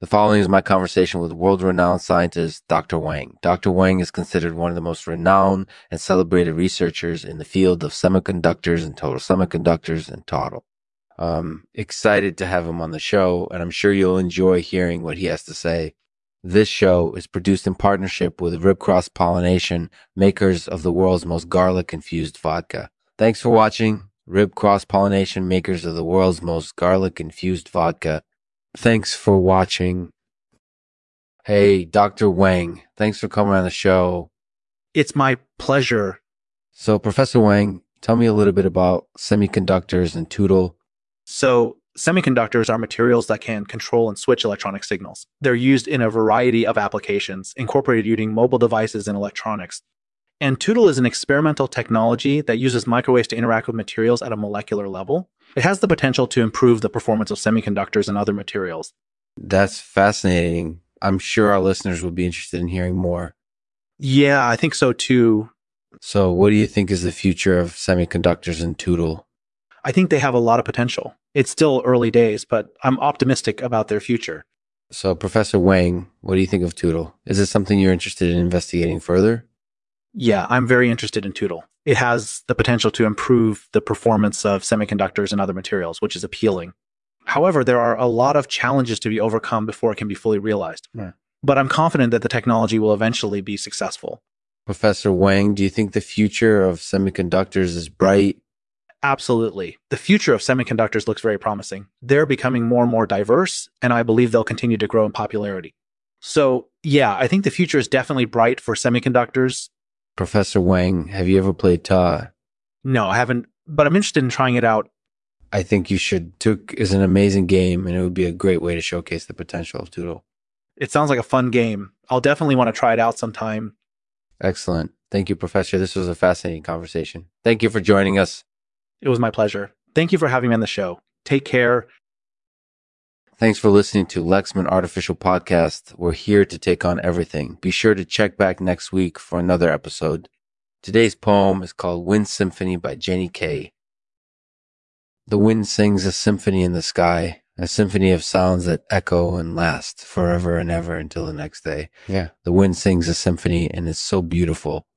The following is my conversation with world renowned scientist Dr. Wang. Dr. Wang is considered one of the most renowned and celebrated researchers in the field of semiconductors and Tootle semiconductors and Tootle. I'm excited to have him on the show, and I'm sure you'll enjoy hearing what he has to say. This show is produced in partnership with Rib Cross Pollination, makers of the world's most garlic infused vodka. Thanks for watching. Rib Cross Pollination, makers of the world's most garlic infused vodka. Thanks for watching. Hey, Dr. Wang, thanks for coming on the show. It's my pleasure. So, Professor Wang, tell me a little bit about semiconductors and Tootle. So, semiconductors are materials that can control and switch electronic signals. They're used in a variety of applications, incorporated using mobile devices and electronics. And Tootle is an experimental technology that uses microwaves to interact with materials at a molecular level. It has the potential to improve the performance of semiconductors and other materials. That's fascinating. I'm sure our listeners will be interested in hearing more. Yeah, I think so too. So, what do you think is the future of semiconductors and Tootle? I think they have a lot of potential. It's still early days, but I'm optimistic about their future. So, Professor Wang, what do you think of Tootle? Is it something you're interested in investigating further? Yeah, I'm very interested in Tootle. It has the potential to improve the performance of semiconductors and other materials, which is appealing. However, there are a lot of challenges to be overcome before it can be fully realized. Right. But I'm confident that the technology will eventually be successful. Professor Wang, do you think the future of semiconductors is bright? Absolutely. The future of semiconductors looks very promising. They're becoming more and more diverse, and I believe they'll continue to grow in popularity. So, yeah, I think the future is definitely bright for semiconductors. Professor Wang, have you ever played Ta? No, I haven't, but I'm interested in trying it out. I think you should. Took is an amazing game, and it would be a great way to showcase the potential of Tootle. It sounds like a fun game. I'll definitely want to try it out sometime. Excellent. Thank you, Professor. This was a fascinating conversation. Thank you for joining us. It was my pleasure. Thank you for having me on the show. Take care. Thanks for listening to Lexman Artificial Podcast. We're here to take on everything. Be sure to check back next week for another episode. Today's poem is called Wind Symphony by Jenny Kay. The wind sings a symphony in the sky, a symphony of sounds that echo and last forever and ever until the next day. Yeah. The wind sings a symphony and it's so beautiful.